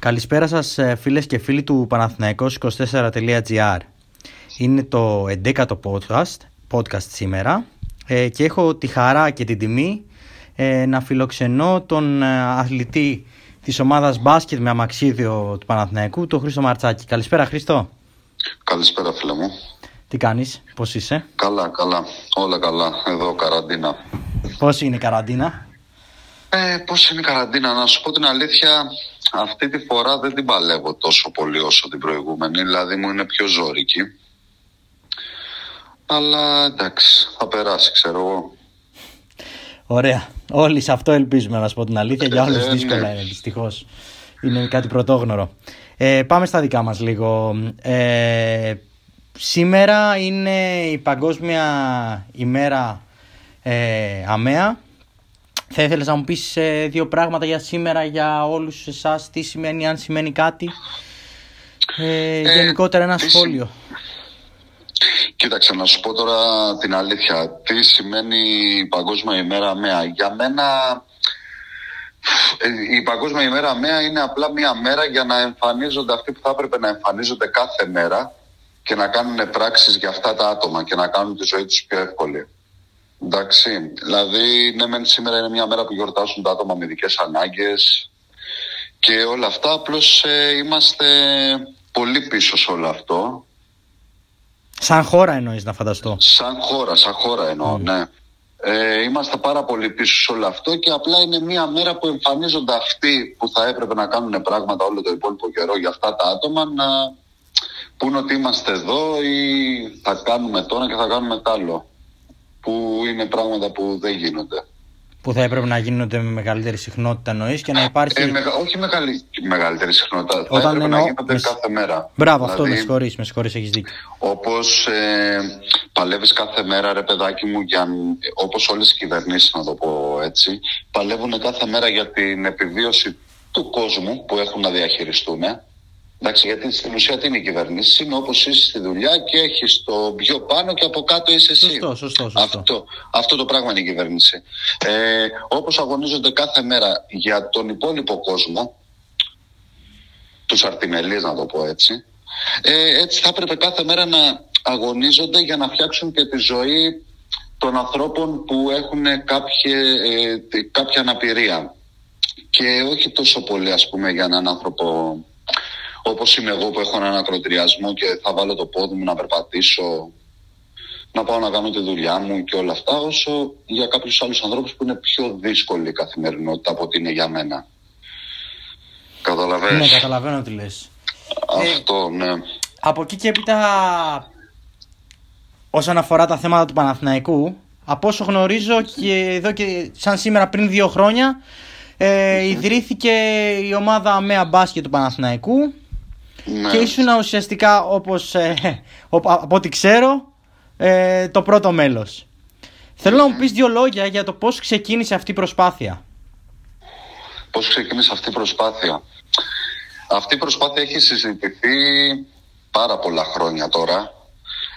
Καλησπέρα σας ε, φίλες και φίλοι του Παναθηναϊκός24.gr Είναι το 11ο podcast, podcast σήμερα ε, και έχω τη χαρά και την τιμή ε, να φιλοξενώ τον αθλητή της ομάδας μπάσκετ με αμαξίδιο του Παναθηναϊκού, τον Χρήστο Μαρτσάκη. Καλησπέρα Χρήστο. Καλησπέρα φίλε μου. Τι κάνεις, πώς είσαι; Καλά, καλά, όλα καλά, εδώ καραντίνα. Πώς είναι η καραντίνα; Ε, πώς είναι η καραντίνα, να σου πω την αλήθεια, αυτή τη φορά δεν την παλεύω τόσο πολύ όσο την προηγούμενη, δηλαδή μου είναι πιο ζώρικη. Αλλά εντάξει, θα περάσει, ξέρω εγώ. Ωραία. Όλοι σε αυτό ελπίζουμε να σου πω την αλήθεια. Για όλους ε, δύσκολα ναι. είναι δυστυχώς. Είναι κάτι πρωτόγνωρο. Ε, πάμε στα δικά μας λίγο. Ε, σήμερα είναι η Παγκόσμια ημέρα ε, ΑΜΕΑ θα ήθελες να μου πεις ε, δύο πράγματα για σήμερα για όλους εσάς, τι σημαίνει, αν σημαίνει κάτι. Ε, ε γενικότερα ένα σχόλιο. Κοίταξε να σου πω τώρα την αλήθεια. Τι σημαίνει η Παγκόσμια ημέρα ΜΕΑ. Για μένα ε, η Παγκόσμια ημέρα ΜΕΑ είναι απλά μια μέρα για να εμφανίζονται αυτοί που θα έπρεπε να εμφανίζονται κάθε μέρα και να κάνουν πράξεις για αυτά τα άτομα και να κάνουν τη ζωή τους πιο εύκολη. Εντάξει, δηλαδή ναι μεν σήμερα είναι μια μέρα που γιορτάζουν τα άτομα με ειδικές ανάγκες και όλα αυτά, απλώς ε, είμαστε πολύ πίσω σε όλο αυτό. Σαν χώρα εννοείς να φανταστώ. Σαν χώρα, σαν χώρα εννοώ, ναι. Ε, είμαστε πάρα πολύ πίσω σε όλο αυτό και απλά είναι μια μέρα που εμφανίζονται αυτοί που θα έπρεπε να κάνουν πράγματα όλο το υπόλοιπο καιρό για αυτά τα άτομα να πούν ότι είμαστε εδώ ή θα κάνουμε τώρα και θα κάνουμε τ' άλλο που είναι πράγματα που δεν γίνονται. Που θα έπρεπε να γίνονται με μεγαλύτερη συχνότητα εννοείς και να υπάρχει. Ε, με, όχι μεγαλύτερη, μεγαλύτερη συχνότητα. Όταν θα έπρεπε εννοώ... να γίνονται κάθε μέρα. Μπράβο, αυτό με συγχωρείς, με συγχωρείς, έχεις δίκιο. Όπως ε, παλεύεις κάθε μέρα, ρε παιδάκι μου, για, όπως όλες οι κυβερνήσεις, να το πω έτσι, παλεύουν κάθε μέρα για την επιβίωση του κόσμου που έχουν να διαχειριστούν. Εντάξει, γιατί στην ουσία τι είναι η κυβέρνηση, είναι όπως είσαι στη δουλειά και έχεις το πιο πάνω και από κάτω είσαι εσύ. Σωστό, σωστό, σωστό. Αυτό, αυτό το πράγμα είναι η κυβέρνηση. Ε, όπως αγωνίζονται κάθε μέρα για τον υπόλοιπο κόσμο, τους αρτιμελείς να το πω έτσι, ε, έτσι θα έπρεπε κάθε μέρα να αγωνίζονται για να φτιάξουν και τη ζωή των ανθρώπων που έχουν κάποια, ε, κάποια αναπηρία. Και όχι τόσο πολύ ας πούμε για έναν άνθρωπο Όπως είμαι εγώ που έχω έναν ακροτηριασμό και θα βάλω το πόδι μου να περπατήσω, να πάω να κάνω τη δουλειά μου και όλα αυτά, όσο για κάποιους άλλους ανθρώπους που είναι πιο δύσκολη η καθημερινότητα από ότι είναι για μένα. Καταλαβαίνεις; Ναι, καταλαβαίνω τι λες. Αυτό, ναι. Από εκεί και έπειτα, όσον αφορά τα θέματα του Παναθηναϊκού, από όσο γνωρίζω και εδώ και σαν σήμερα πριν δύο χρόνια, ε, ιδρύθηκε η ομάδα ΜΕΑ Μπάσκετ του Παναθηναϊκού ναι. Και ήσουν ουσιαστικά όπως, ε, από ό,τι ξέρω, ε, το πρώτο μέλος. Θέλω να μου πεις δύο λόγια για το πώς ξεκίνησε αυτή η προσπάθεια. Πώς ξεκίνησε αυτή η προσπάθεια; Αυτή η προσπάθεια έχει συζητηθεί πάρα πολλά χρόνια τώρα.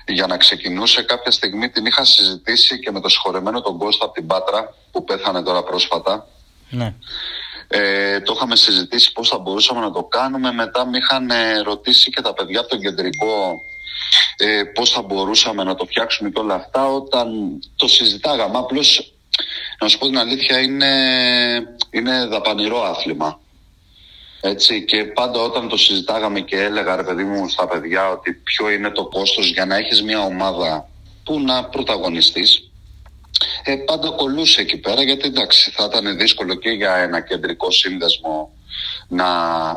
Για να ξεκινούσε κάποια στιγμή την είχα συζητήσει και με το συγχωρεμένο τον Κώστα από την Πάτρα που πέθανε τώρα πρόσφατα. Ναι. Ε, το είχαμε συζητήσει πώς θα μπορούσαμε να το κάνουμε. Μετά με είχαν ε, ρωτήσει και τα παιδιά από το κεντρικό ε, πώς θα μπορούσαμε να το φτιάξουμε και όλα αυτά όταν το συζητάγαμε. Απλώς, να σου πω την αλήθεια, είναι, είναι δαπανηρό άθλημα. Έτσι, και πάντα όταν το συζητάγαμε και έλεγα ρε παιδί μου στα παιδιά ότι ποιο είναι το κόστος για να έχεις μια ομάδα που να πρωταγωνιστείς ε, πάντα κολούσε εκεί πέρα γιατί εντάξει θα ήταν δύσκολο και για ένα κεντρικό σύνδεσμο να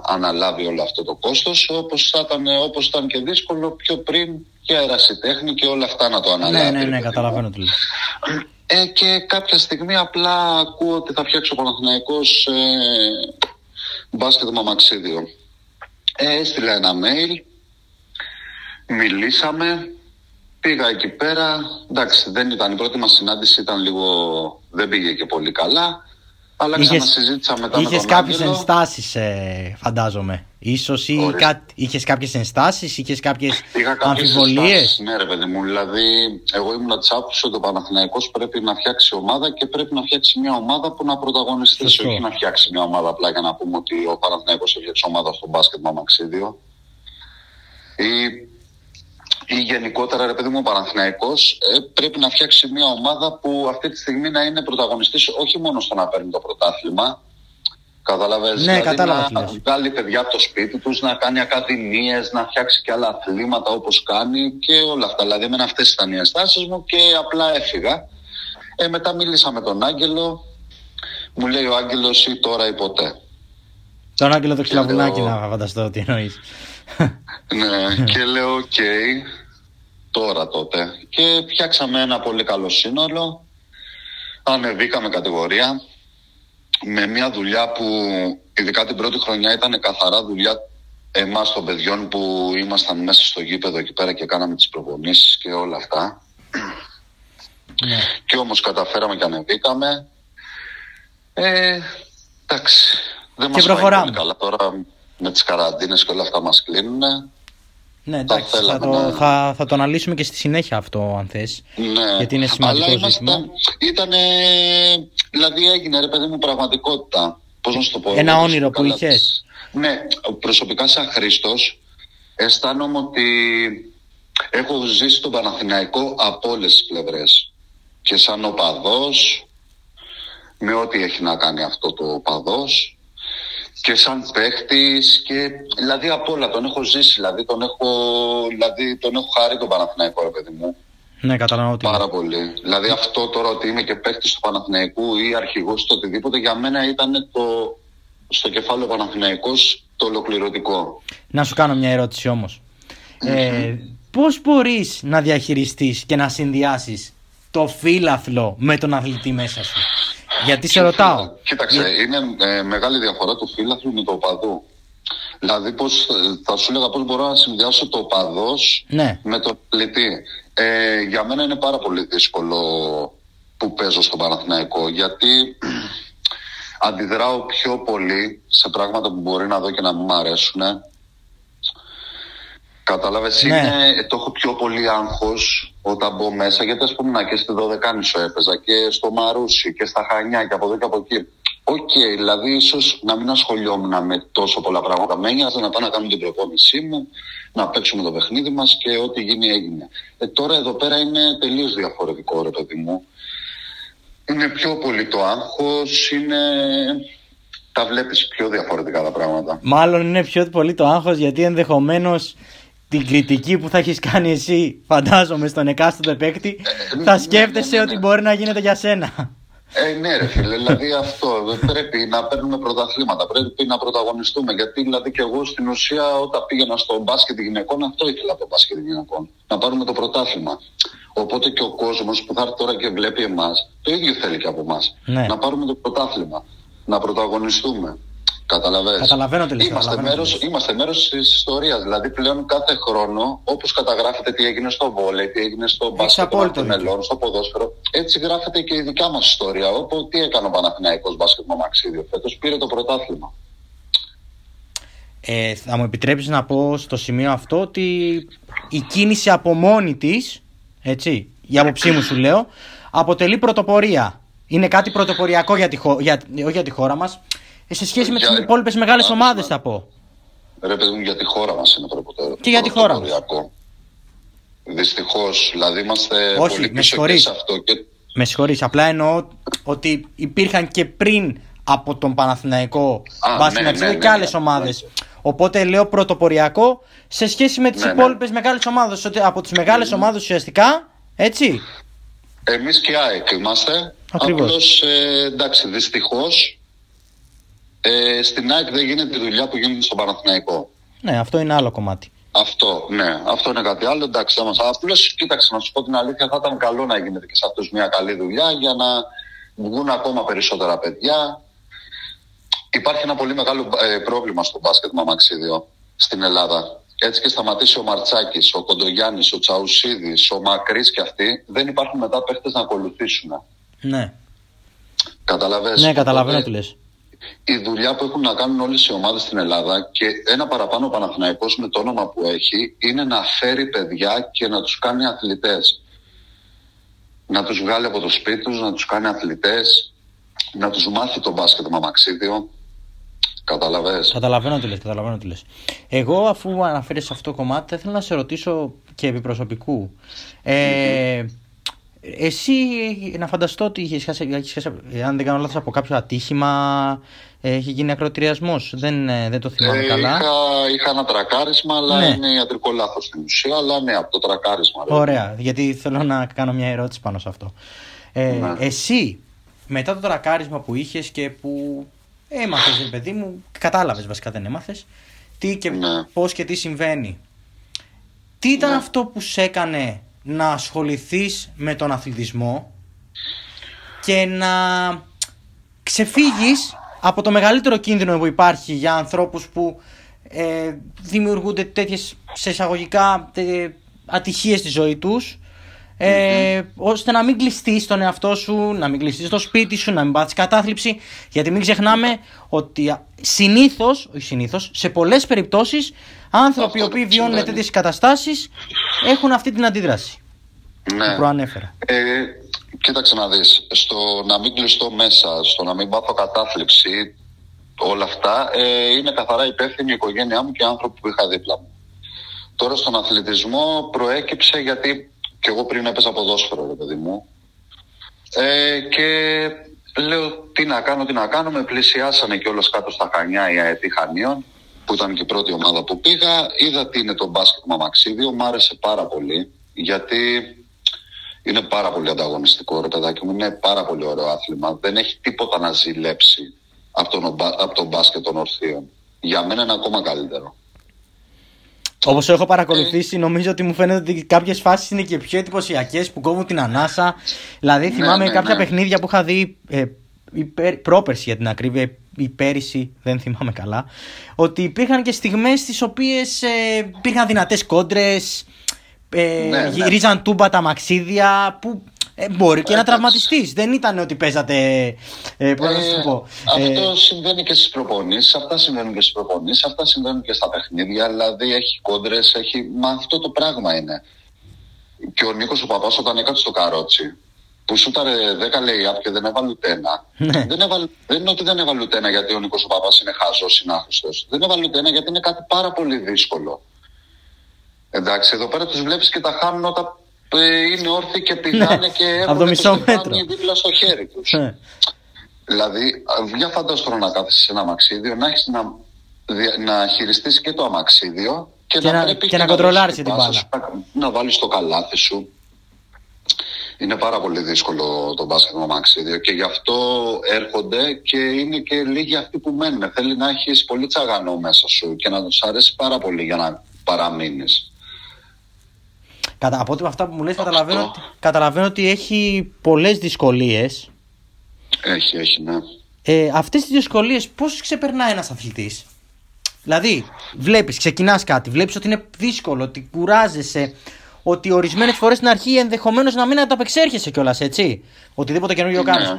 αναλάβει όλο αυτό το κόστος όπως, θα ήταν, όπως ήταν και δύσκολο πιο πριν και αερασιτέχνη και όλα αυτά να το αναλάβει. Ναι, ναι, ναι, καταλαβαίνω τι ε, και κάποια στιγμή απλά ακούω ότι θα φτιάξει ο Παναθηναϊκός ε, μπάσκετ μαμαξίδιο. Ε, έστειλα ένα mail, μιλήσαμε, Πήγα εκεί πέρα, εντάξει δεν ήταν η πρώτη μας συνάντηση, ήταν λίγο, δεν πήγε και πολύ καλά. Αλλά Είχες- ξανασυζήτησα μετά Είχες με τον κάποιες Άγγελο. ενστάσεις ε, φαντάζομαι. Ίσως ή Ορίστε. κάτι, είχες κάποιες ενστάσεις, είχες κάποιες Είχα κάποιες αμφιβολίες; ενστάσεις, Ναι, ρε παιδί μου. Δηλαδή, εγώ ήμουν της άποψης ότι ο Παναθηναϊκός πρέπει να φτιάξει ομάδα και πρέπει να φτιάξει μια ομάδα που να πρωταγωνιστήσει. Σωστό. Όχι να φτιάξει μια ομάδα απλά για να πούμε ότι ο Παναθηναϊκός έφτιαξε ομάδα στο μπάσκετ Μαμαξίδιο. Ή, ή γενικότερα, ρε παιδί μου, ο Παναθηναϊκός ε, πρέπει να φτιάξει μια ομάδα που αυτή τη στιγμή να είναι πρωταγωνιστής όχι μόνο στο να παίρνει το πρωτάθλημα. Καταλαβες, Ναι, δηλαδή κατάλαβα τι να λες. βγάλει παιδιά από το σπίτι τους, να κάνει ακαδημίες, να φτιάξει και άλλα αθλήματα όπως κάνει και όλα αυτά. Δηλαδή, εμένα αυτές ήταν οι ενστάσεις μου και απλά έφυγα. Ε, μετά μίλησα με τον Άγγελο. Μου λέει ο Άγγελος ή τώρα ή ποτέ. Τον Άγγελο το ξυλαβουνάκι λέω- να φανταστώ τι εννοείς. Ναι, και λέω οκ, τώρα τότε. Και φτιάξαμε ένα πολύ καλό σύνολο. Ανεβήκαμε κατηγορία με μια δουλειά που ειδικά την πρώτη χρονιά ήταν καθαρά δουλειά εμάς των παιδιών που ήμασταν μέσα στο γήπεδο εκεί πέρα και κάναμε τις προπονήσεις και όλα αυτά. ναι. Και όμως καταφέραμε και ανεβήκαμε. Ε, εντάξει, δεν μας προχωράμε. πάει πολύ καλά τώρα με τις καραντίνες και όλα αυτά μας κλείνουν. Ναι, εντάξει, θα θέλαμε το, να- θα, θα το αναλύσουμε και στη συνέχεια αυτό, αν θες. Ναι. Γιατί είναι σημαντικό Αλλά είμαστε, ζήτημα. ήτανε, δηλαδή έγινε ρε παιδί μου πραγματικότητα. Πώς να σου το πω. Ένα εγώ, όνειρο που καλά, είχες; Ναι, προσωπικά σαν Χρήστος αισθάνομαι ότι έχω ζήσει τον Παναθηναϊκό από όλες τις πλευρές. Και σαν οπαδός, με ό,τι έχει να κάνει αυτό το οπαδός, και σαν παίχτης και δηλαδή από όλα τον έχω ζήσει, δηλαδή τον έχω, δηλαδή, τον έχω χάρη τον Παναθηναϊκό ρε παιδί μου. Ναι, καταλαβαίνω ότι. Πάρα πολύ. Δηλαδή αυτό τώρα ότι είμαι και παίκτη του Παναθηναϊκού ή αρχηγός του οτιδήποτε για μένα ήταν το στο κεφάλαιο Παναθηναϊκός το ολοκληρωτικό. Να σου κάνω μια ερώτηση όμως. Ε, πώς μπορείς να διαχειριστείς και να συνδυάσεις το φύλαθλο με τον αθλητή μέσα σου. Γιατί σε ρωτάω. Κοίταξε, είναι ε, μεγάλη διαφορά του φύλαθλου με το οπαδού. Δηλαδή, πώς, ε, θα σου έλεγα πώς μπορώ να συνδυάσω το οπαδός Ναι. με τον αθλητή. Ε, για μένα είναι πάρα πολύ δύσκολο που παίζω στον Παναθηναϊκό γιατί αντιδράω πιο πολύ σε πράγματα που μπορεί να δω και να μην μ' αρέσουν. Κατάλαβες, Ναι. είναι, το έχω πιο πολύ άγχος όταν μπω μέσα γιατί ας πούμε να και στη Δωδεκάνησο έπαιζα και στο Μαρούσι και στα Χανιά και από εδώ και από εκεί. Οκ, δηλαδή ίσως να μην ασχολιόμουν με τόσο πολλά πράγματα. Με ένοιαζε να πάω να κάνω την προπόνησή μου, να παίξουμε το παιχνίδι μας και ό,τι γίνει έγινε. Ε, τώρα εδώ πέρα είναι τελείως διαφορετικό, ρε παιδί μου. Είναι πιο πολύ το άγχος, είναι. Τα βλέπεις πιο διαφορετικά τα πράγματα. Μάλλον είναι πιο πολύ το άγχος γιατί ενδεχομένως την κριτική που θα έχεις κάνει εσύ, φαντάζομαι, στον εκάστοτε παίκτη, ναι, θα ναι, σκέφτεσαι ναι, ναι, ότι ναι. μπορεί να γίνεται για σένα. Ε, ναι, ρε φίλε, δηλαδή αυτό. Πρέπει να παίρνουμε πρωταθλήματα, πρέπει να πρωταγωνιστούμε. Γιατί δηλαδή και εγώ στην ουσία όταν πήγαινα στο μπάσκετ γυναικών, αυτό ήθελα από το μπάσκετ γυναικών. Να πάρουμε το πρωτάθλημα. Οπότε και ο κόσμος που θα έρθει τώρα και βλέπει εμάς, το ίδιο θέλει και από εμάς. Ναι. Να πάρουμε το πρωτάθλημα. Να πρωταγωνιστούμε. Καταλαβαίνεις. Καταλαβαίνω τι λες, Είμαστε καταλαβαίνω μέρος, τι λες. είμαστε μέρος της ιστορίας. Δηλαδή πλέον κάθε χρόνο, όπως καταγράφεται τι έγινε στο βόλεϊ, τι έγινε στο μπάσκετ των απόλυτο δίκιο. Αρτεμελών, στο ποδόσφαιρο, έτσι γράφεται και η δικιά μας ιστορία. Όπου τι έκανε ο Παναθηναϊκός μπάσκετ με Μαξίδιο. Φέτος; Πήρε το πρωτάθλημα. Ε, θα μου επιτρέψεις να πω στο σημείο αυτό ότι η κίνηση από μόνη της, έτσι, η άποψή μου σου λέω, αποτελεί πρωτοπορία. Είναι κάτι πρωτοποριακό για τη, χω... για... όχι για τη χώρα μας, ε, σε σχέση με τις Για- υπόλοιπες μεγάλες Α, ομάδες ναι. θα πω. Ρε παιδί μου, για τη χώρα μας είναι πρωτοποριακό. Και για τη χώρα μας. Δυστυχώς, δηλαδή είμαστε Όχι, πολύ με πίσω και συγχωρείς. σε αυτό. Και Με συγχωρείς, απλά εννοώ ότι υπήρχαν και πριν από τον Παναθηναϊκό Α, μπάσκετ ναι, Αξίδιο ναι, και ναι, άλλες ναι. ομάδες. Οπότε λέω πρωτοποριακό σε σχέση με τις Ναι, ναι. υπόλοιπες μεγάλες ομάδες. Ότι από τις μεγάλες ομάδες ουσιαστικά, έτσι. εμείς και ΑΕΚ είμαστε. Ακριβώς. Απλώς, ε, εντάξει, δυστυχώς, ε, στην ΑΕΚ δεν γίνεται η δουλειά που γίνεται στον Παναθηναϊκό. Ναι, αυτό είναι άλλο κομμάτι. Αυτό, ναι, αυτό είναι κάτι άλλο. Εντάξει, όμως, απλώ κοίταξε να σου πω την αλήθεια, θα ήταν καλό να γίνεται και σε αυτούς μια καλή δουλειά για να βγουν ακόμα περισσότερα παιδιά. Υπάρχει ένα πολύ μεγάλο ε, πρόβλημα στο μπάσκετ Μαμαξίδιο στην Ελλάδα. Έτσι και σταματήσει ο Μαρτσάκης, ο Κοντογιάννης, ο Τσαουσίδης, ο Μακρύς και αυτοί, δεν υπάρχουν μετά παίχτε να ακολουθήσουν. Ναι. Καταλαβες. Ναι, καταλαβαίνω τι λες. Η δουλειά που έχουν να κάνουν όλες οι ομάδες στην Ελλάδα και ένα παραπάνω Παναθηναϊκός με το όνομα που έχει είναι να φέρει παιδιά και να τους κάνει αθλητές. Να τους βγάλει από το σπίτι τους, να τους κάνει αθλητές, να τους μάθει το μπάσκετ μαμαξίδιο. Καταλαβες. Καταλαβαίνω τι λες, καταλαβαίνω τι λες. Εγώ αφού αναφέρεις σε αυτό το κομμάτι θα ήθελα να σε ρωτήσω και επί προσωπικού. Ε, εσύ να φανταστώ ότι είχες χάσει, είχες χάσει, αν δεν κάνω λάθος από κάποιο ατύχημα ε, έχει γίνει ακροτηριασμός. Δεν, ε, δεν το θυμάμαι Ε, καλά. είχα, είχα ένα τρακάρισμα, αλλά Ναι. είναι ιατρικό λάθος στην ουσία. Αλλά ναι, από το τρακάρισμα. ρε. Ωραία, γιατί θέλω να κάνω μια ερώτηση πάνω σε αυτό. Ε, Ναι. Εσύ, μετά το τρακάρισμα που είχες και που έμαθες, ρε παιδί μου, κατάλαβες βασικά δεν έμαθες, τι και Ναι. πώς και τι συμβαίνει. Τι ήταν Ναι. αυτό που σε έκανε να ασχοληθείς με τον αθλητισμό και να ξεφύγεις από το μεγαλύτερο κίνδυνο που υπάρχει για ανθρώπους που ε, δημιουργούνται τέτοιες σε εισαγωγικά τε, ατυχίες στη ζωή τους ε, ώστε να μην κλειστεί στον εαυτό σου, να μην κλειστεί στο σπίτι σου, να μην πάθεις κατάθλιψη. Γιατί μην ξεχνάμε ότι συνήθως, όχι συνήθως, σε πολλές περιπτώσεις, άνθρωποι οι Αυτό οποίοι βιώνουν συμβαίνει. τέτοιες καταστάσεις έχουν αυτή την αντίδραση Ναι. που προανέφερα. Ε, κοίταξε να δεις, στο να μην κλειστώ μέσα, στο να μην πάθω κατάθλιψη, όλα αυτά, ε, είναι καθαρά υπεύθυνη η οικογένειά μου και οι άνθρωποι που είχα δίπλα μου. Τώρα στον αθλητισμό προέκυψε γιατί και εγώ πριν έπαιζα ποδόσφαιρο, ρε παιδί μου. Ε, και λέω τι να κάνω, τι να κάνω. Με πλησιάσανε και κάτω στα Χανιά η ΑΕΤ Χανίων, που ήταν και η πρώτη ομάδα που πήγα. Είδα τι είναι το μπάσκετ μαμαξίδιο, μ' άρεσε πάρα πολύ, γιατί είναι πάρα πολύ ανταγωνιστικό, ρε παιδάκι μου. Είναι πάρα πολύ ωραίο άθλημα. Δεν έχει τίποτα να ζηλέψει από τον, μπα- από τον μπάσκετ των ορθίων. Για μένα είναι ακόμα καλύτερο. Όπως έχω παρακολουθήσει, νομίζω ότι μου φαίνεται ότι κάποιες φάσεις είναι και πιο εντυπωσιακές που κόβουν την ανάσα. Δηλαδή, θυμάμαι ναι, κάποια ναι. παιχνίδια που είχα δει ε, η πέρ- πρόπερση για την ακρίβεια, ή πέρυσι, δεν θυμάμαι καλά, ότι υπήρχαν και στιγμές στις οποίες ε, υπήρχαν δυνατές κόντρες, ε, Ναι, ναι. γυρίζαν τούμπα τα μαξίδια, που ε, μπορεί και να Εντάξει. τραυματιστείς. Δεν ήταν ότι παίζατε, ε, πώς να σου το Ε, πω, αυτό ε, συμβαίνει και στις προπονήσεις, αυτά συμβαίνουν και στις προπονήσεις, αυτά συμβαίνουν και στα παιχνίδια. Δηλαδή έχει κόντρες, έχει. Μα αυτό το πράγμα είναι. Και ο Νίκος ο Παπάς όταν έκατσε στο καρότσι, που σούταρε 10 λέει up και δεν έβαλε ούτε ένα. Ναι. δεν, έβαλε, δεν είναι ότι δεν έβαλε ούτε ένα γιατί ο Νίκος ο Παπάς είναι χάζο, είναι άχρηστος. Δεν έβαλε ούτε ένα γιατί είναι κάτι πάρα πολύ δύσκολο. Εντάξει, εδώ πέρα τους βλέπεις και τα χάνουν όταν ε, είναι όρθιοι και πηδάνε Ναι, και από έχουν το μισό το στεφάνι μέτρο. δίπλα στο χέρι τους. ε, Δηλαδή, για φαντάσου τώρα να κάθεσαι σε ένα αμαξίδιο, να έχεις να, δια- να χειριστείς και το αμαξίδιο και, Και να- πρέπει και να βάλεις κοντρολάρεις την την πάσα μπάλα. σου, να, να βάλεις το καλάθι σου. Είναι πάρα πολύ δύσκολο το μπάσκετ με αμαξίδιο και γι' αυτό έρχονται και είναι και λίγοι αυτοί που μένουν. Θέλει να έχεις πολύ τσαγανό μέσα σου και να τους αρέσει πάρα πολύ για να παραμείνεις. Κατα, από ό,τι με αυτά που μου λες Αυτό. καταλαβαίνω, ότι- καταλαβαίνω ότι έχει πολλές δυσκολίες. Έχει, έχει, ναι. Ε, αυτές τις δυσκολίες πώς ξεπερνάει ένας αθλητής; Δηλαδή, βλέπεις, ξεκινάς κάτι, βλέπεις ότι είναι δύσκολο, ότι κουράζεσαι, ότι ορισμένες φορές στην αρχή ενδεχομένως να μην ανταπεξέρχεσαι κιόλας, έτσι. Οτιδήποτε καινούργιο Ναι. κάνεις.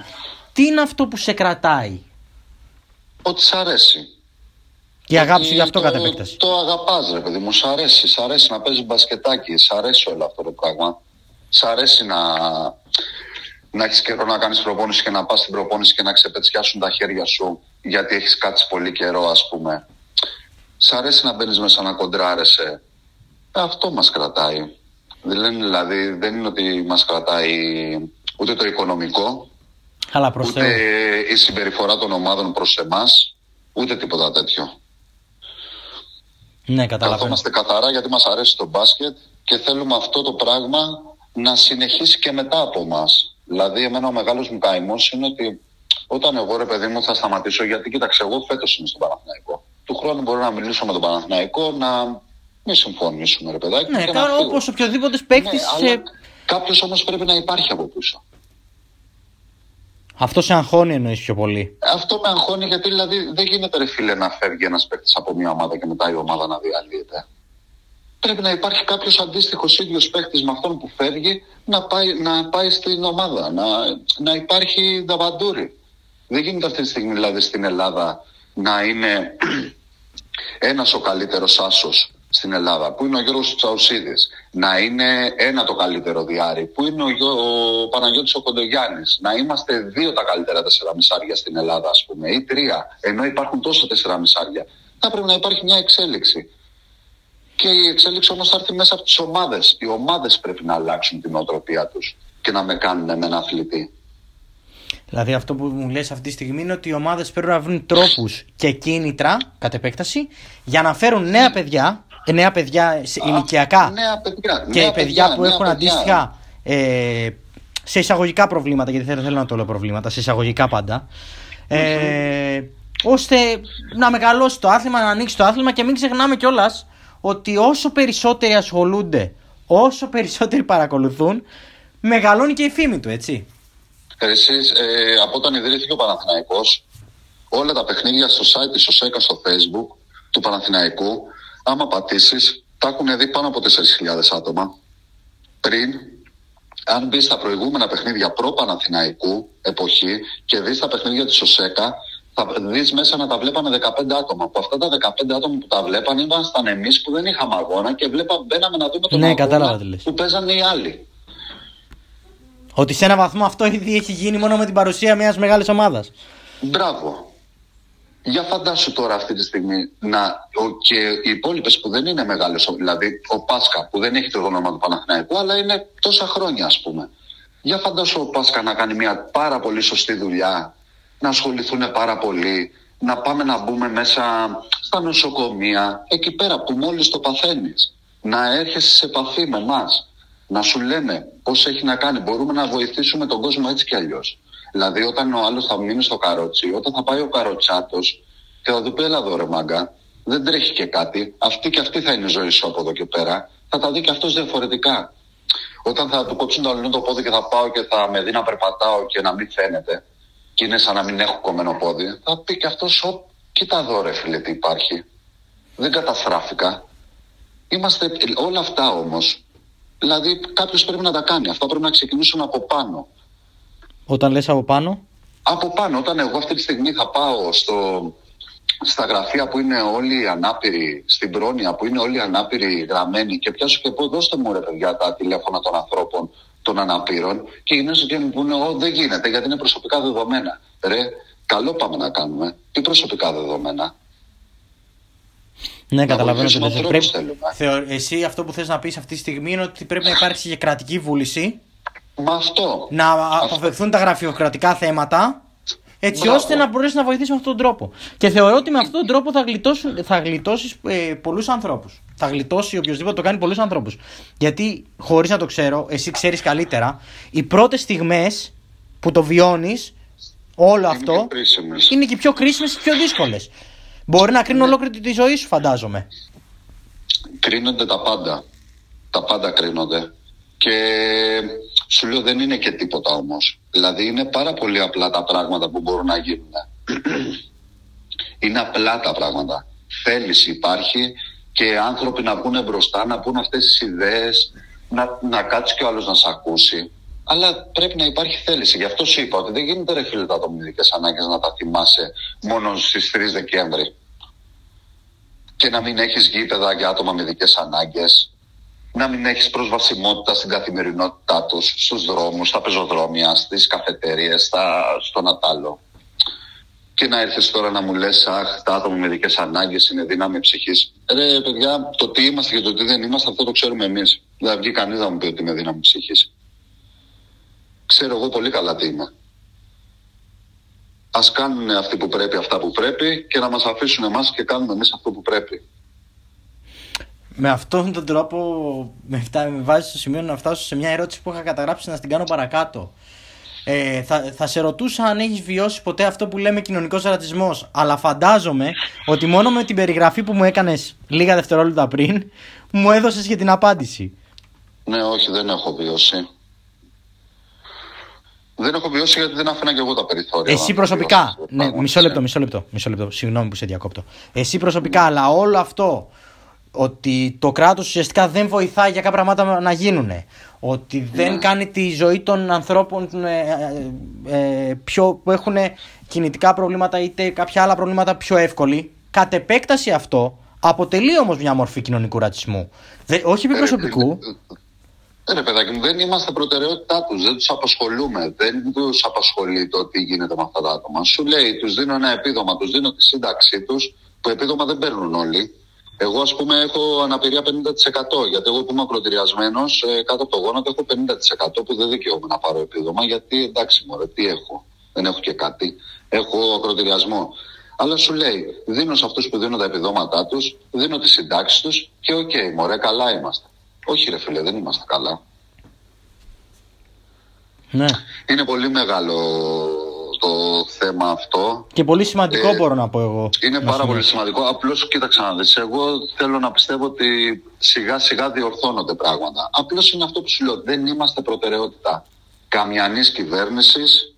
Τι είναι αυτό που σε κρατάει; Ότι σ' αρέσει. Και η αγάπη σου Ότι γι' αυτό το, κατά επέκταση. Το αγαπάς ρε παιδί μου, σ' αρέσει, σ' αρέσει να παίζεις μπασκετάκι, σ' αρέσει όλο αυτό το πράγμα. Σ' αρέσει να, να έχεις καιρό να κάνεις προπόνηση και να πας στην προπόνηση και να ξεπετσιάσουν τα χέρια σου γιατί έχεις κάτσει πολύ καιρό, ας πούμε. Σ' αρέσει να μπαίνεις μέσα να κοντράρεσαι. Ε, αυτό μας κρατάει. Δεν λένε, δηλαδή, δεν είναι ότι μας κρατάει ούτε το οικονομικό, Αλλά προς ούτε Θεού. η συμπεριφορά των ομάδων προς εμάς, ούτε τίποτα τέτοιο. Ναι, καταλαβαίνω. Καθόμαστε καθαρά γιατί μας αρέσει το μπάσκετ και θέλουμε αυτό το πράγμα να συνεχίσει και μετά από εμά. Δηλαδή, εμένα ο μεγάλος μου καημός είναι ότι όταν εγώ ρε παιδί μου θα σταματήσω, γιατί κοίταξε, εγώ φέτος είμαι στον Παναθηναϊκό. Του χρόνου μπορώ να μιλήσω με τον Παναθηναϊκό, να μην συμφωνήσουμε ρε παιδάκι. Ναι, και να κάνω φύγω. όπως οποιοδήποτε παίκτης. Ναι, αλλά κάποιος όμως πρέπει να υπάρχει από πίσω. Αυτό σε αγχώνει εννοείς πιο πολύ. Αυτό με αγχώνει γιατί δηλαδή δεν γίνεται ρε φίλε να φεύγει ένας παίκτης από μια ομάδα και μετά η ομάδα να διαλύεται. Πρέπει να υπάρχει κάποιος αντίστοιχος ίδιος παίκτης με αυτόν που φεύγει να πάει, να πάει στην ομάδα. Να, να υπάρχει δαβαντούρι. Δεν γίνεται αυτή τη στιγμή δηλαδή στην Ελλάδα να είναι ένας ο καλύτερος άσος στην Ελλάδα, που είναι ο Γιώργος Τσαουσίδης, να είναι ένα το καλύτερο διάρρη, που είναι ο, Γιώ, ο Παναγιώτης ο Κοντογιάννης, να είμαστε δύο τα καλύτερα τέσσερα μισάρια στην Ελλάδα, ας πούμε, ή τρία, ενώ υπάρχουν τόσα τέσσερα μισάρια. Θα πρέπει να υπάρχει μια εξέλιξη. Και η εξέλιξη όμως θα έρθει μέσα από τις ομάδες. Οι ομάδες πρέπει να αλλάξουν την οτροπία τους και να με κάνουν με ένα αθλητή. Δηλαδή αυτό που μου λες αυτή τη στιγμή είναι ότι οι ομάδες πρέπει να βρουν τρόπους και κίνητρα, κατ' επέκταση, για να φέρουν νέα παιδιά, ε, νέα παιδιά ηλικιακά νέα παιδιά, και νέα παιδιά, που νέα έχουν παιδιά. αντίστοιχα ε, σε εισαγωγικά προβλήματα, γιατί δεν θέλω να το λέω προβλήματα, σε εισαγωγικά πάντα, ε, ώστε να μεγαλώσει το άθλημα, να ανοίξει το άθλημα και μην ξεχνάμε κιόλας ότι όσο περισσότεροι ασχολούνται, όσο περισσότεροι παρακολουθούν, μεγαλώνει και η φήμη του, έτσι. Εσείς, ε, από όταν ιδρύθηκε ο Παναθηναϊκός, όλα τα παιχνίδια στο site της ΟΣΕΚΑ στο facebook του Παναθηναϊκού, άμα πατήσεις, τα έχουν δει πάνω από 4.000 άτομα. Πριν, αν μπεις στα προηγούμενα παιχνίδια προ-Παναθηναϊκού εποχή και δεις τα παιχνίδια της ΟΣΕΚΑ, θα δεις μέσα να τα βλέπανε 15 άτομα. Που αυτά τα 15 άτομα που τα βλέπαν ήμασταν εμείς που δεν είχαμε αγώνα και βλέπα, μπαίναμε να δούμε τον Ναι, αγώνα κατάλαβα τι λες. που παίζανε οι άλλοι. Ότι σε ένα βαθμό αυτό ήδη έχει γίνει μόνο με την παρουσία μιας μεγάλης ομάδας. Μπράβο. Για φαντάσου τώρα αυτή τη στιγμή να, ο, και οι υπόλοιπες που δεν είναι μεγάλες, δηλαδή ο Πάσκα που δεν έχει το όνομα του Παναθηναϊκού, αλλά είναι τόσα χρόνια ας πούμε. Για φαντάσου ο Πάσκα να κάνει μια πάρα πολύ σωστή δουλειά, να ασχοληθούν πάρα πολύ, να πάμε να μπούμε μέσα στα νοσοκομεία, εκεί πέρα που μόλις το παθαίνεις. Να έρχεσαι σε επαφή με εμάς. Να σου λένε πώς έχει να κάνει. Μπορούμε να βοηθήσουμε τον κόσμο έτσι κι αλλιώς. Δηλαδή, όταν ο άλλος θα μείνει στο καρότσι, όταν θα πάει ο καροτσάτος και θα του πει: Ελά, εδώ ρε μάγκα, δεν τρέχει και κάτι. Αυτή και αυτή θα είναι η ζωή σου από εδώ και πέρα. Θα τα δει και αυτός διαφορετικά. Όταν θα του κόψουν το αλλού το πόδι και θα πάω και θα με δει να περπατάω και να μην φαίνεται, και είναι σαν να μην έχω κομμένο πόδι, θα πει και αυτός: Κοίτα εδώ, ρε φίλε, τι υπάρχει. Δεν καταστράφηκα. Είμαστε όλα αυτά όμως. Δηλαδή, κάποιος πρέπει να τα κάνει. Αυτά πρέπει να ξεκινήσουν από πάνω. Όταν λες από πάνω; Από πάνω, όταν εγώ αυτή τη στιγμή θα πάω στο, στα γραφεία που είναι όλοι οι ανάπηροι, στην πρόνοια που είναι όλοι οι ανάπηροι γραμμένοι και πιάσω και πω δώστε μου ρε παιδιά τα τηλέφωνα των ανθρώπων των αναπήρων και οι νέες και μου πούνε «Ω, δεν γίνεται γιατί είναι προσωπικά δεδομένα. Ρε, καλό πάμε να κάνουμε. Τι προσωπικά δεδομένα; Ναι, καταλαβαίνω ότι βοηθήσουμε δεν ανθρώπους πρέπει. θέλουμε. Θεω- Εσύ αυτό που θες να πεις αυτή τη στιγμή είναι ότι πρέπει να υπάρξει και κρατική βούληση Μα αυτό. να αποφευθούν τα γραφειοκρατικά θέματα έτσι Μπράβο. ώστε να μπορέσει να βοηθήσει με αυτόν τον τρόπο. Και θεωρώ ότι με αυτόν τον τρόπο θα, γλιτώσουν, θα γλιτώσεις ε, πολλούς ανθρώπους. Θα γλιτώσει οποιοδήποτε το κάνει πολλούς ανθρώπους. Γιατί χωρίς να το ξέρω, εσύ ξέρεις καλύτερα, οι πρώτες στιγμές που το βιώνεις όλο Είναι αυτό πιο κρίσιμες. είναι και οι πιο κρίσιμες και πιο δύσκολες. Μπορεί να κρίνουν ολόκληρη τη ζωή σου φαντάζομαι. κρίνονται τα πάντα. Τα πάντα κρίνονται. Και σου λέω δεν είναι και τίποτα όμως. Δηλαδή είναι πάρα πολύ απλά τα πράγματα που μπορούν να γίνουν. είναι απλά τα πράγματα. Θέληση υπάρχει και άνθρωποι να πούνε μπροστά, να πούνε αυτές τις ιδέες, να, να κάτσει και ο άλλος να σε ακούσει. Αλλά πρέπει να υπάρχει θέληση. Γι' αυτό σου είπα ότι δεν γίνεται ρε φίλε τα ατομικές ανάγκες να τα θυμάσαι μόνο στις 3 Δεκέμβρη και να μην έχεις γήπεδα για άτομα με ειδικές ανάγκες, να μην έχεις προσβασιμότητα στην καθημερινότητά τους, στους δρόμους, στα πεζοδρόμια, στις καφετέριες, στα, στον Ατάλο. Και να έρθεις τώρα να μου λες, αχ, τα άτομα με ειδικές ανάγκες είναι δύναμη ψυχής. Ρε παιδιά, το τι είμαστε και το τι δεν είμαστε, αυτό το ξέρουμε εμείς. Δεν θα βγει κανείς να μου πει ότι είμαι δύναμη ψυχής. Ξέρω εγώ πολύ καλά τι είμαι. Ας κάνουν αυτοί που πρέπει αυτά που πρέπει και να μας αφήσουν εμάς και κάνουμε εμείς αυτό που πρέπει. Με αυτόν τον τρόπο με, φτά, με βάζει στο σημείο να φτάσω σε μια ερώτηση που είχα καταγράψει να την κάνω παρακάτω. Ε, θα, θα σε ρωτούσα αν έχεις βιώσει ποτέ αυτό που λέμε κοινωνικός ρατσισμός αλλά φαντάζομαι ότι μόνο με την περιγραφή που μου έκανες λίγα δευτερόλεπτα πριν μου έδωσες και την απάντηση. Ναι, όχι, δεν έχω βιώσει. Δεν έχω βιώσει γιατί δεν άφηνα και εγώ τα περιθώρια. Εσύ να προσωπικά. βιώσω. Ναι, Πράγματι, μισό λεπτό, ναι. μισό λεπτό, μισό λεπτό. Συγγνώμη που σε διακόπτω. Εσύ προσωπικά, αλλά όλο αυτό ότι το κράτο ουσιαστικά δεν βοηθάει για κάποια πράγματα να γίνουν. ότι δεν ναι. κάνει τη ζωή των ανθρώπων ε, ε, πιο, που έχουν κινητικά προβλήματα είτε κάποια άλλα προβλήματα πιο εύκολη. Κατ' επέκταση αυτό αποτελεί όμω μια μορφή κοινωνικού ρατσισμού. Δε, όχι επί προσωπικού. Ε, ρε παιδάκι μου, δεν είμαστε προτεραιότητά του. Δεν του απασχολούμε. Δεν του απασχολεί το τι γίνεται με αυτά τα άτομα. Σου λέει, του δίνω ένα επίδομα, του δίνω τη σύνταξή του, που επίδομα δεν παίρνουν όλοι. Εγώ, ας πούμε, έχω αναπηρία 50%. Γιατί εγώ που είμαι ακροτηριασμένος, ε, κάτω από το γόνατο έχω 50% που δεν δικαιούμαι να πάρω επίδομα. Γιατί εντάξει, μωρέ, τι έχω. Δεν έχω και κάτι. Έχω ακροτηριασμό. Αλλά σου λέει, δίνω σε αυτούς που δίνουν τα επιδόματά τους, δίνω τις συντάξεις τους και ok, okay, μωρέ, καλά είμαστε. Όχι, ρε φίλε, δεν είμαστε καλά. Ναι. Είναι πολύ μεγάλο το θέμα αυτό. Και πολύ σημαντικό ε, μπορώ να πω εγώ. Είναι πάρα πολύ σημαντικό. Απλώς κοίταξε να δεις. Εγώ θέλω να πιστεύω ότι σιγά σιγά διορθώνονται πράγματα. Απλώς είναι αυτό που σου λέω. Δεν είμαστε προτεραιότητα καμιανής κυβέρνησης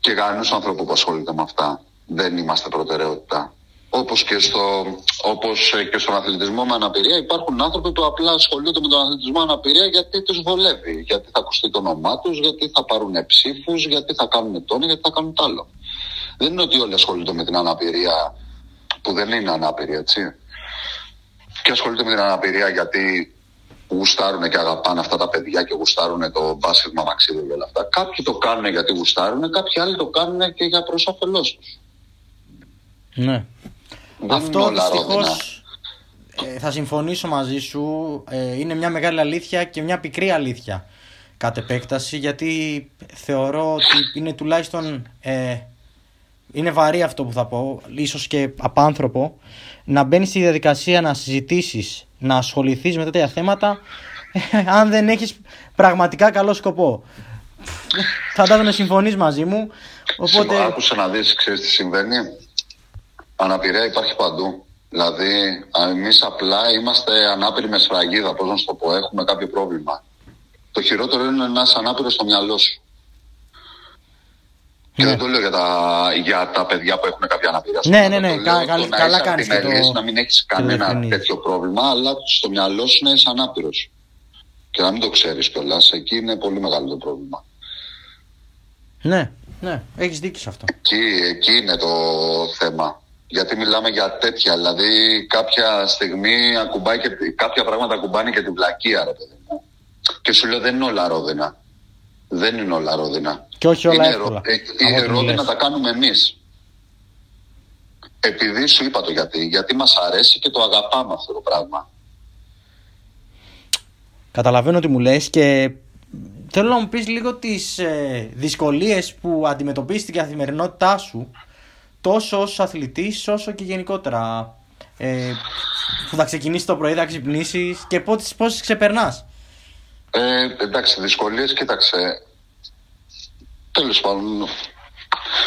και κανένας ανθρώπου που ασχολείται με αυτά. Δεν είμαστε προτεραιότητα. Όπως και, στο, όπως και στον αθλητισμό με αναπηρία υπάρχουν άνθρωποι που απλά ασχολούνται με τον αθλητισμό με αναπηρία γιατί τους βολεύει, γιατί θα ακουστεί το όνομά τους, γιατί θα πάρουν ψήφους, γιατί θα κάνουν τόνο, γιατί θα κάνουν τ' άλλο. Δεν είναι ότι όλοι ασχολούνται με την αναπηρία που δεν είναι ανάπηρη, έτσι. Και ασχολούνται με την αναπηρία γιατί γουστάρουν και αγαπάνε αυτά τα παιδιά και γουστάρουν το μπάσκετ μαξίδι και όλα αυτά. Κάποιοι το κάνουν γιατί γουστάρουν, κάποιοι άλλοι το κάνουν και για προ όφελό τους. Ναι. Αυτό δυστυχώ. Ε, θα συμφωνήσω μαζί σου. Ε, είναι μια μεγάλη αλήθεια και μια πικρή αλήθεια κατ' επέκταση γιατί θεωρώ ότι είναι τουλάχιστον ε, είναι βαρύ αυτό που θα πω, ίσως και απάνθρωπο να μπαίνει στη διαδικασία να συζητήσεις, να ασχοληθείς με τέτοια θέματα αν δεν έχεις πραγματικά καλό σκοπό. Φαντάζομαι συμφωνείς μαζί μου. Οπότε... Άκουσα να δεις, ξέρεις τι συμβαίνει. Αναπηρία υπάρχει παντού. Δηλαδή, εμείς απλά είμαστε ανάπηροι με σφραγίδα, πώς να σου το πω, έχουμε κάποιο πρόβλημα. Το χειρότερο είναι να είσαι ανάπηρος στο μυαλό σου. Και ναι. δεν το λέω για τα, για τα παιδιά που έχουν κάποια αναπηρία. Ναι, ναι, ναι, κα, κα, καλά κάνεις. Το... Να μην έχεις κανένα τέτοιο πρόβλημα, αλλά στο μυαλό σου να είσαι ανάπηρος. Και να μην το ξέρεις κιόλας. Εκεί είναι πολύ μεγάλο το πρόβλημα. Ναι, ναι, έχεις δίκιο σε αυτό. Εκεί, εκεί είναι το θέμα. Γιατί μιλάμε για τέτοια. Δηλαδή, κάποια στιγμή ακουμπάει και, κάποια πράγματα ακουμπάνε και την πλακία, ρε παιδί μου. Και σου λέω δεν είναι όλα ρόδινα. Δεν είναι όλα ρόδινα. Και όχι όλα εύκολα. Ε, ρόδινα τα κάνουμε εμείς. Επειδή σου είπα το γιατί. Γιατί μας αρέσει και το αγαπάμε αυτό το πράγμα. Καταλαβαίνω τι μου λες και θέλω να μου πεις λίγο τις ε, δυσκολίες που αντιμετωπίζεις στην καθημερινότητά σου τόσο ως αθλητής όσο και γενικότερα ε, που θα ξεκινήσει το πρωί, θα ξυπνήσεις και πόσες, πόσες ξεπερνάς. Ε, εντάξει, δυσκολίες, κοίταξε. Τέλος πάντων,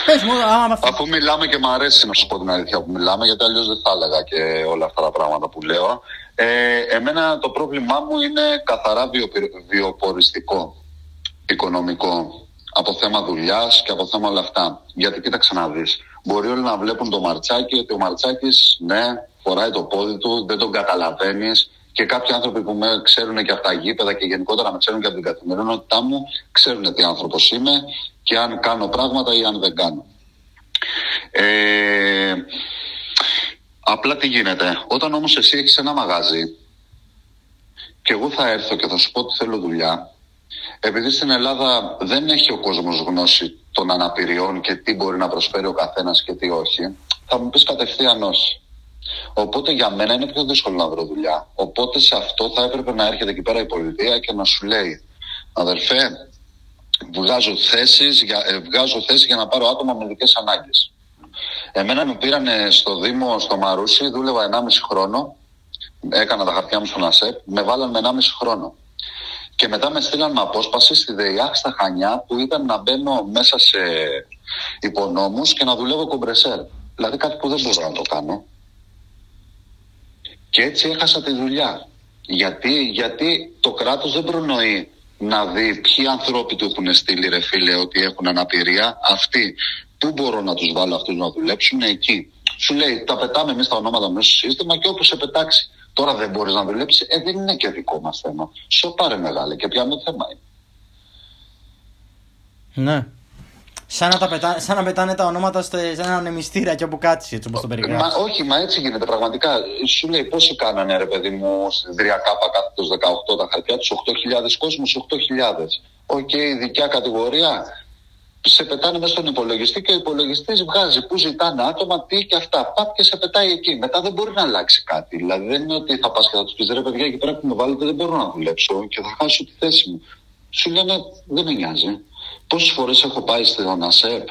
Πες μου, άμα... Αφού μιλάμε και μου αρέσει να σου πω την αλήθεια που μιλάμε, γιατί αλλιώς δεν θα έλεγα και όλα αυτά τα πράγματα που λέω. Ε, εμένα το πρόβλημά μου είναι καθαρά βιοποριστικό, οικονομικό, από θέμα δουλειάς και από θέμα όλα αυτά. Γιατί κοίταξε να δεις. Μπορεί όλοι να βλέπουν το Μαρτσάκι ότι ο Μαρτσάκης, ναι, φοράει το πόδι του, δεν τον καταλαβαίνεις. Και κάποιοι άνθρωποι που με ξέρουν και από τα γήπεδα και γενικότερα με ξέρουν και από την καθημερινότητά μου, ξέρουν τι άνθρωπος είμαι και αν κάνω πράγματα ή αν δεν κάνω. Ε, απλά τι γίνεται. Όταν όμως εσύ έχεις ένα μαγάζι και εγώ θα έρθω και θα σου πω ότι θέλω δουλειά, επειδή στην Ελλάδα δεν έχει ο κόσμος γνώση των αναπηριών και τι μπορεί να προσφέρει ο καθένας και τι όχι, θα μου πεις κατευθείαν όχι. Οπότε για μένα είναι πιο δύσκολο να βρω δουλειά. Οπότε σε αυτό θα έπρεπε να έρχεται εκεί πέρα η πολιτεία και να σου λέει αδερφέ, βγάζω θέσεις για, ε, βγάζω θέσεις για να πάρω άτομα με δικές ανάγκες. Εμένα με πήραν στο Δήμο, στο Μαρούσι, δούλευα 1,5 χρόνο, έκανα τα χαρτιά μου στον ΑΣΕΠ, με βάλαν με 1,5 χρόνο. Και μετά με στείλαν με απόσπαση στη ΔΕΙΑΚ στα Χανιά που ήταν να μπαίνω μέσα σε υπονόμους και να δουλεύω κομπρεσέρ. Δηλαδή κάτι που δεν μπορώ να το κάνω. Και έτσι έχασα τη δουλειά. Γιατί, γιατί το κράτος δεν προνοεί να δει ποιοι ανθρώποι του έχουν στείλει ρε φίλε ότι έχουν αναπηρία. Αυτοί, πού μπορώ να τους βάλω αυτούς να δουλέψουν εκεί. Σου λέει, τα πετάμε εμείς τα ονόματα μέσα στο σύστημα και όπου σε πετάξει. Τώρα δεν μπορείς να δουλέψεις. Ε, δεν είναι και δικό μας θέμα. Σοπάρε μεγάλε και πιάνω θέμα είναι. Ναι. Σαν να, τα πετά, σαν να πετάνε τα ονόματα στο, σε ένα ανεμιστήρα και όπου κάτσεις, έτσι όπως το περιγράφεις. όχι, μα έτσι γίνεται πραγματικά. Σου λέει πόσοι κάνανε ρε παιδί μου στην 3 κάπα κάθετο 18 τα χαρτιά τους, 8.000 κόσμου, 8.000. Ok, okay, δικιά κατηγορία. Σε πετάνε μέσα στον υπολογιστή και ο υπολογιστής βγάζει που ζητάνε άτομα, τι και αυτά. Παπ και σε πετάει εκεί. Μετά δεν μπορεί να αλλάξει κάτι. Δηλαδή δεν είναι ότι θα πας και θα τους πεις ρε παιδιά, εκεί πέρα που με βάλετε δεν μπορώ να δουλέψω και θα χάσω τη θέση μου. Σου λένε δεν με νοιάζει. Πόσες φορές έχω πάει στον ΑΣΕΠ,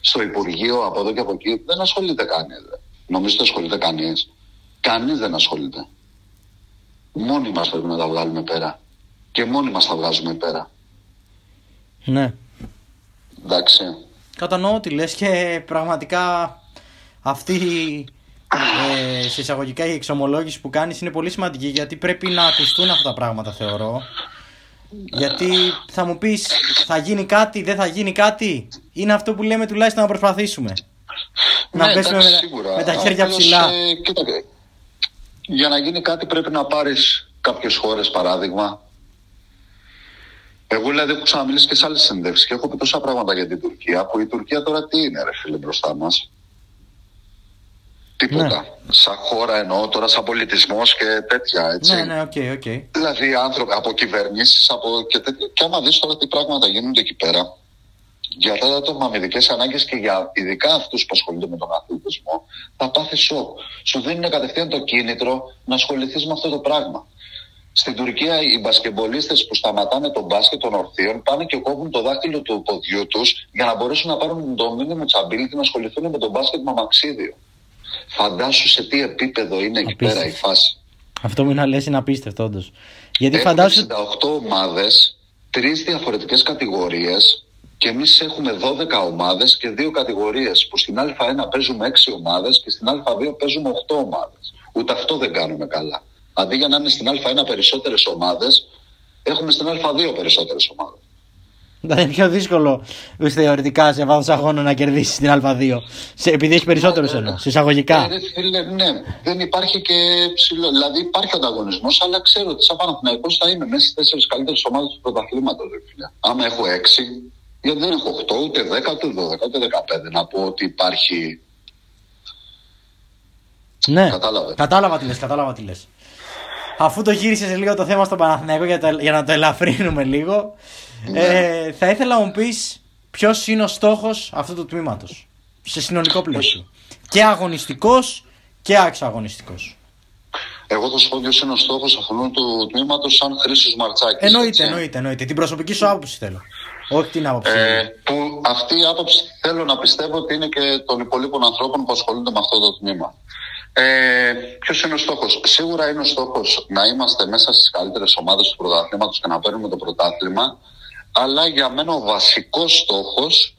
στο Υπουργείο, από εδώ και από εκεί, δεν ασχολείται κανείς. Νομίζω ότι ασχολείται κανείς. Κανείς δεν ασχολείται. Μόνοι μας πρέπει να τα βγάλουμε πέρα. Και μόνοι μας τα βγάζουμε πέρα. Ναι. Εντάξει. Κατανοώ τι λες και πραγματικά αυτή ε, σε εισαγωγικά η εξομολόγηση που κάνεις είναι πολύ σημαντική γιατί πρέπει να ακουστούν αυτά τα πράγματα θεωρώ. Γιατί θα μου πεις θα γίνει κάτι, δεν θα γίνει κάτι; Είναι αυτό που λέμε τουλάχιστον να προσπαθήσουμε. Ναι, να πέσουμε με, με, τα χέρια ψηλά. ε, για να γίνει κάτι πρέπει να πάρεις κάποιες χώρες παράδειγμα εγώ δηλαδή έχω ξαναμιλήσει και σε άλλες συνδέσεις και έχω πει τόσα πράγματα για την Τουρκία που η Τουρκία τώρα τι είναι, ρε φίλε, μπροστά μας; Τίποτα. Ναι. Σαν χώρα εννοώ τώρα, σαν πολιτισμός και τέτοια. Έτσι. Ναι, ναι, ok, okay, okay. Δηλαδή άνθρωποι από κυβερνήσεις από και τέτοια. Και άμα δεις τώρα τι πράγματα γίνονται εκεί πέρα, για τα άτομα με ειδικές ανάγκες και για ειδικά αυτούς που ασχολούνται με τον αθλητισμό, θα πάθεις σοκ. Σου δίνουν κατευθείαν το κίνητρο να ασχοληθείς με αυτό το πράγμα. Στην Τουρκία οι μπασκεμπολίστες που σταματάνε τον μπάσκετ των ορθίων πάνε και κόβουν το δάχτυλο του ποδιού τους για να μπορέσουν να πάρουν το μήνυμα τσαμπίλ και να ασχοληθούν με τον μπάσκετ με αμαξίδιο. Φαντάσου σε τι επίπεδο είναι εκεί πέρα η φάση. Αυτό που είναι να λε είναι απίστευτο όντως. Γιατί Έχουμε φαντάσου. 68 ομάδες, τρεις διαφορετικές κατηγορίες και εμείς έχουμε 12 ομάδες και δύο κατηγορίες. Που στην Α1 παίζουμε 6 ομάδες και στην Α2 παίζουμε 8 ομάδες. Ούτε αυτό δεν κάνουμε καλά. Αντί για να είναι στην Α1 περισσότερες ομάδες, έχουμε στην Α2 περισσότερες ομάδες. Θα είναι πιο δύσκολο θεωρητικά σε βάθος αγώνα να κερδίσεις την Α2. Σε, επειδή έχεις περισσότερους ναι, εννοώ. Σε εισαγωγικά. Ναι, ναι, δεν υπάρχει και ψηλό. Δηλαδή υπάρχει ανταγωνισμός, αλλά ξέρω ότι σαν Παναθυναϊκό θα είμαι μέσα στις τέσσερις καλύτερες ομάδες του πρωταθλήματος. Άμα έχω έξι, γιατί δεν έχω 8, ούτε 10, ούτε 12, ούτε 15. Να πω ότι υπάρχει. Ναι, κατάλαβες. κατάλαβα τι λες, κατάλαβα τι λες αφού το γύρισες λίγο το θέμα στο Παναθηναϊκό για, το, για να το ελαφρύνουμε λίγο, ναι. ε, θα ήθελα να μου πεις ποιος είναι ο στόχος αυτού του τμήματος σε συνολικό πλαίσιο. Και αγωνιστικός και αξιαγωνιστικό. Εγώ θα σου πω ποιος είναι ο στόχος αυτού του τμήματος, σαν Χρήσος Μαρτσάκης. Εννοείται, εννοείται, εννοείται. Την προσωπική σου άποψη θέλω. Όχι την άποψη. Ε, που αυτή η άποψη θέλω να πιστεύω ότι είναι και των υπολείπων ανθρώπων που ασχολούνται με αυτό το τμήμα. Ε, Ποιος είναι ο στόχος, Σίγουρα είναι ο στόχος να είμαστε μέσα στις καλύτερες ομάδες του πρωταθλήματος και να παίρνουμε το πρωτάθλημα. Αλλά για μένα ο βασικός στόχος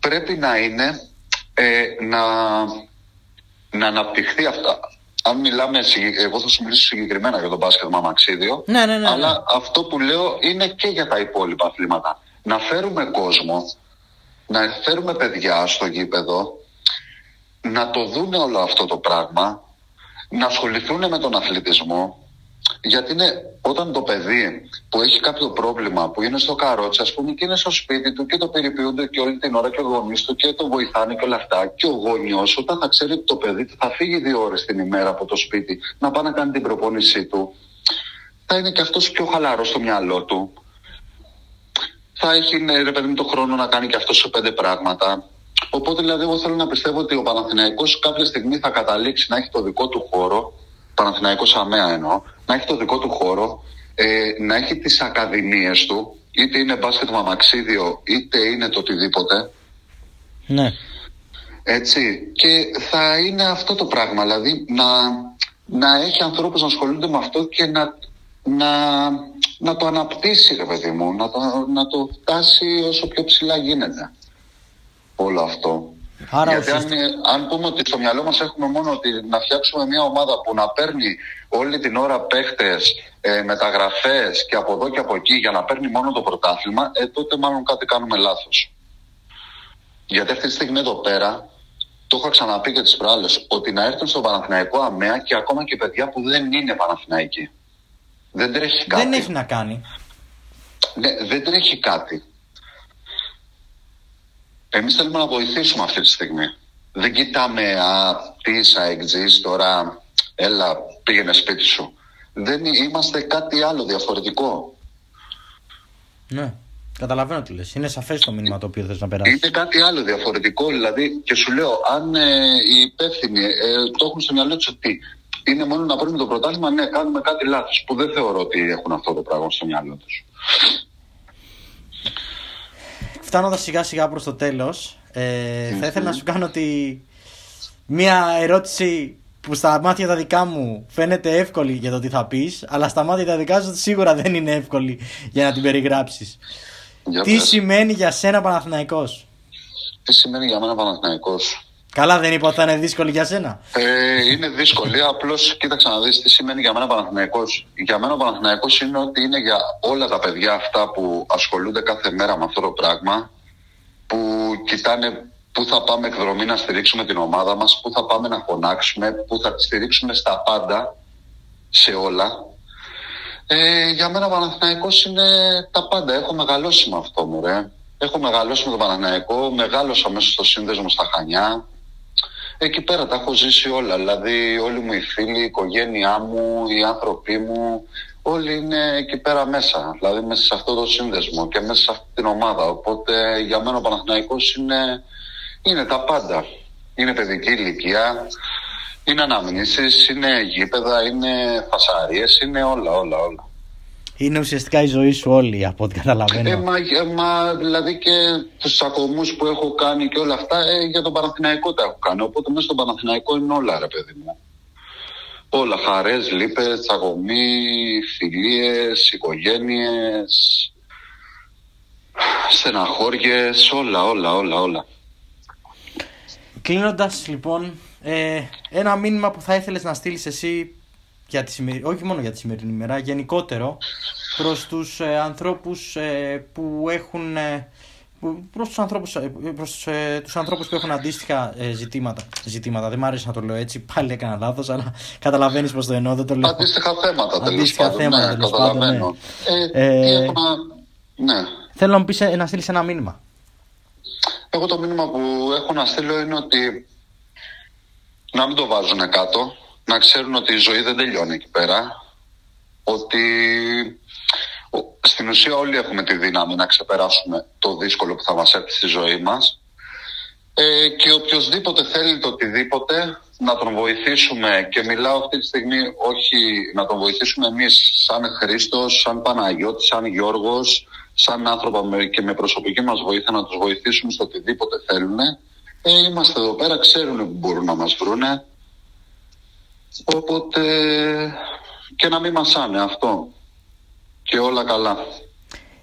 πρέπει να είναι ε, να, να αναπτυχθεί αυτά. Αν μιλάμε, εγώ θα σου μιλήσω συγκεκριμένα για τον μπάσκετ Μαξίδιο. Ναι, ναι, ναι, αλλά ναι. αυτό που λέω είναι και για τα υπόλοιπα αθλήματα. Να φέρουμε κόσμο, να φέρουμε παιδιά στο γήπεδο να το δούνε όλο αυτό το πράγμα, να ασχοληθούν με τον αθλητισμό, γιατί είναι όταν το παιδί που έχει κάποιο πρόβλημα, που είναι στο καρότσι, ας πούμε, και είναι στο σπίτι του και το περιποιούνται και όλη την ώρα και ο γονείς του και το βοηθάνε και όλα αυτά. Και ο γονιός, όταν θα ξέρει ότι το παιδί θα φύγει δύο ώρες την ημέρα από το σπίτι να πάει να κάνει την προπόνησή του, θα είναι και αυτός πιο χαλαρός στο μυαλό του. Θα έχει, ναι, ρε παιδί, το χρόνο να κάνει και αυτός σε πέντε πράγματα. Οπότε δηλαδή εγώ θέλω να πιστεύω ότι ο Παναθηναϊκός κάποια στιγμή θα καταλήξει να έχει το δικό του χώρο, Παναθηναϊκός αμαία εννοώ, να έχει το δικό του χώρο, ε, να έχει τις ακαδημίες του, είτε είναι μπάσκετ μαμαξίδιο, είτε είναι το οτιδήποτε. Ναι. Έτσι. Και θα είναι αυτό το πράγμα, δηλαδή να, να έχει ανθρώπους να ασχολούνται με αυτό και να, να, να το αναπτύσσει, ρε παιδί μου, να το, να το φτάσει όσο πιο ψηλά γίνεται όλο αυτό. Άρα Γιατί αν, αν πούμε ότι στο μυαλό μας έχουμε μόνο ότι να φτιάξουμε μια ομάδα που να παίρνει όλη την ώρα παίχτες, ε, μεταγραφές και από εδώ και από εκεί για να παίρνει μόνο το πρωτάθλημα, ε, τότε μάλλον κάτι κάνουμε λάθος. Γιατί αυτή τη στιγμή εδώ πέρα το είχα ξαναπεί και τις προάλλες, ότι να έρθουν στο Παναθηναϊκό αμαία και ακόμα και παιδιά που δεν είναι Παναθηναϊκοί. Δεν τρέχει κάτι. Δεν έχει να κάνει. Ναι, δεν τρέχει κάτι. Εμείς θέλουμε να βοηθήσουμε αυτή τη στιγμή. Δεν κοιτάμε, α, τι είσαι τώρα, έλα, πήγαινε σπίτι σου. Δεν είμαστε κάτι άλλο διαφορετικό. Ναι. Καταλαβαίνω τι λες. Είναι σαφές το μήνυμα το οποίο θες να περάσεις. Είναι κάτι άλλο διαφορετικό. Δηλαδή, και σου λέω, αν ε, οι υπεύθυνοι ε, το έχουν στο μυαλό τους ότι είναι μόνο να παίρνουμε το πρωτάθλημα, ναι, κάνουμε κάτι λάθος. Που δεν θεωρώ ότι έχουν αυτό το πράγμα στο μυαλό τους. Φτάνοντας σιγά σιγά προς το τέλος, ε, θα ήθελα να σου κάνω τη... μία ερώτηση που στα μάτια τα δικά μου φαίνεται εύκολη για το τι θα πεις, αλλά στα μάτια τα δικά σου σίγουρα δεν είναι εύκολη για να την περιγράψεις. Τι σημαίνει για σένα Παναθηναϊκός; Τι σημαίνει για μένα Παναθηναϊκός; Καλά, δεν είπα ότι θα είναι δύσκολη για σένα. Ε, είναι δύσκολη. Απλώς κοίταξε να δεις τι σημαίνει για μένα Παναθηναϊκός Για μένα ο Παναθηναϊκός είναι ότι είναι για όλα τα παιδιά αυτά που ασχολούνται κάθε μέρα με αυτό το πράγμα. Που κοιτάνε πού θα πάμε εκδρομή να στηρίξουμε την ομάδα μας, πού θα πάμε να φωνάξουμε, πού θα τη στηρίξουμε στα πάντα, σε όλα. Ε, για μένα ο Παναθηναϊκός είναι τα πάντα. Έχω μεγαλώσει με αυτό μου, ρε. Έχω μεγαλώσει με τον Παναθηναϊκό, μεγάλωσα μέσα στο σύνδεσμο στα Χανιά. Εκεί πέρα τα έχω ζήσει όλα. Δηλαδή, όλοι μου οι φίλοι, η οικογένειά μου, οι άνθρωποι μου, όλοι είναι εκεί πέρα μέσα. Δηλαδή, μέσα σε αυτό το σύνδεσμο και μέσα σε αυτή την ομάδα. Οπότε, για μένα ο Παναθηναϊκός είναι, είναι τα πάντα. Είναι παιδική ηλικία, είναι αναμνήσεις, είναι γήπεδα, είναι φασαρίες, είναι όλα, όλα, όλα. Είναι ουσιαστικά η ζωή σου όλη από ό,τι καταλαβαίνω. Ε, μα, ε, μα, δηλαδή και τους τσακωμού που έχω κάνει και όλα αυτά ε, για τον Παναθηναϊκό τα έχω κάνει. Οπότε μέσα στον Παναθηναϊκό είναι όλα, ρε παιδί μου. Όλα χαρές, λύπες, τσακωμοί, φιλίες, οικογένειες, στεναχώριες, όλα, όλα, όλα, όλα. Κλείνοντας λοιπόν, ε, ένα μήνυμα που θα ήθελες να στείλεις εσύ για τη όχι μόνο για τη σημερινή ημέρα, γενικότερο προς τους ε, ανθρώπους ε, που έχουν ε, προς τους ανθρώπους, ε, προς, ε, τους ανθρώπους που έχουν αντίστοιχα ζητήματα. ζητήματα. Δεν μ' άρεσε να το λέω έτσι, πάλι έκανα λάθος, αλλά καταλαβαίνεις πως το εννοώ, δεν το λέω. Αντίστοιχα θέματα, αντίστοιχα θέματα, ναι, καταλαβαίνω. Ναι. ναι. Θέλω να μου πεις να στείλεις ένα μήνυμα. Εγώ το μήνυμα που έχω να στείλω είναι ότι να μην το βάζουν κάτω, να ξέρουν ότι η ζωή δεν τελειώνει εκεί πέρα, ότι στην ουσία όλοι έχουμε τη δύναμη να ξεπεράσουμε το δύσκολο που θα μας έρθει στη ζωή μας ε, και οποιοδήποτε θέλει το οτιδήποτε να τον βοηθήσουμε και μιλάω αυτή τη στιγμή όχι να τον βοηθήσουμε εμείς σαν Χρήστος, σαν Παναγιώτης, σαν Γιώργος, σαν άνθρωπο και με προσωπική μας βοήθεια να τους βοηθήσουμε στο οτιδήποτε θέλουν. Ε, είμαστε εδώ πέρα, ξέρουν που μπορούν να μας βρούνε. Οπότε και να μην μασάνε αυτό. Και όλα καλά.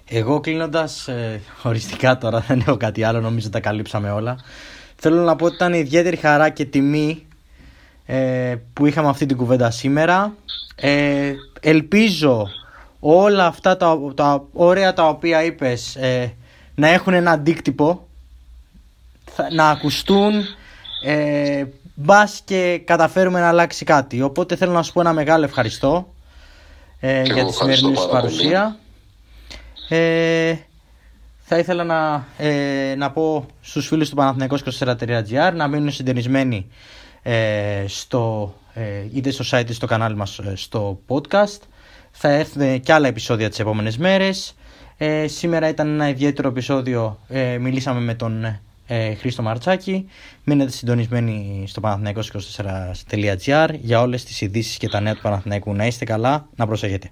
Εγώ κλείνοντας ε, οριστικά τώρα, δεν έχω κάτι άλλο, νομίζω τα καλύψαμε όλα. Θέλω να πω ότι ήταν ιδιαίτερη χαρά και τιμή ε, που είχαμε αυτή την κουβέντα σήμερα. Ε, ελπίζω όλα αυτά τα, τα ωραία τα οποία είπες ε, να έχουν ένα αντίκτυπο, να ακουστούν, ε, και καταφέρουμε να αλλάξει κάτι. Οπότε θέλω να σου πω ένα μεγάλο ευχαριστώ ε, για τη σημερινή σου παρουσία. Ε, θα ήθελα να, ε, να πω στους φίλους του Παναθηναϊκός24.gr να μείνουν συντονισμένοι ε, στο, ε, είτε στο site είτε στο κανάλι μας ε, στο podcast. Θα έρθουν και άλλα επεισόδια τις επόμενες μέρες. Ε, σήμερα ήταν ένα ιδιαίτερο επεισόδιο. μιλήσαμε με τον ε, Χρήστο Μαρτσάκη. Μείνετε συντονισμένοι στο Παναθηναϊκός24.gr για όλες τις ειδήσεις και τα νέα του Παναθηναϊκού. Να είστε καλά, να προσέχετε.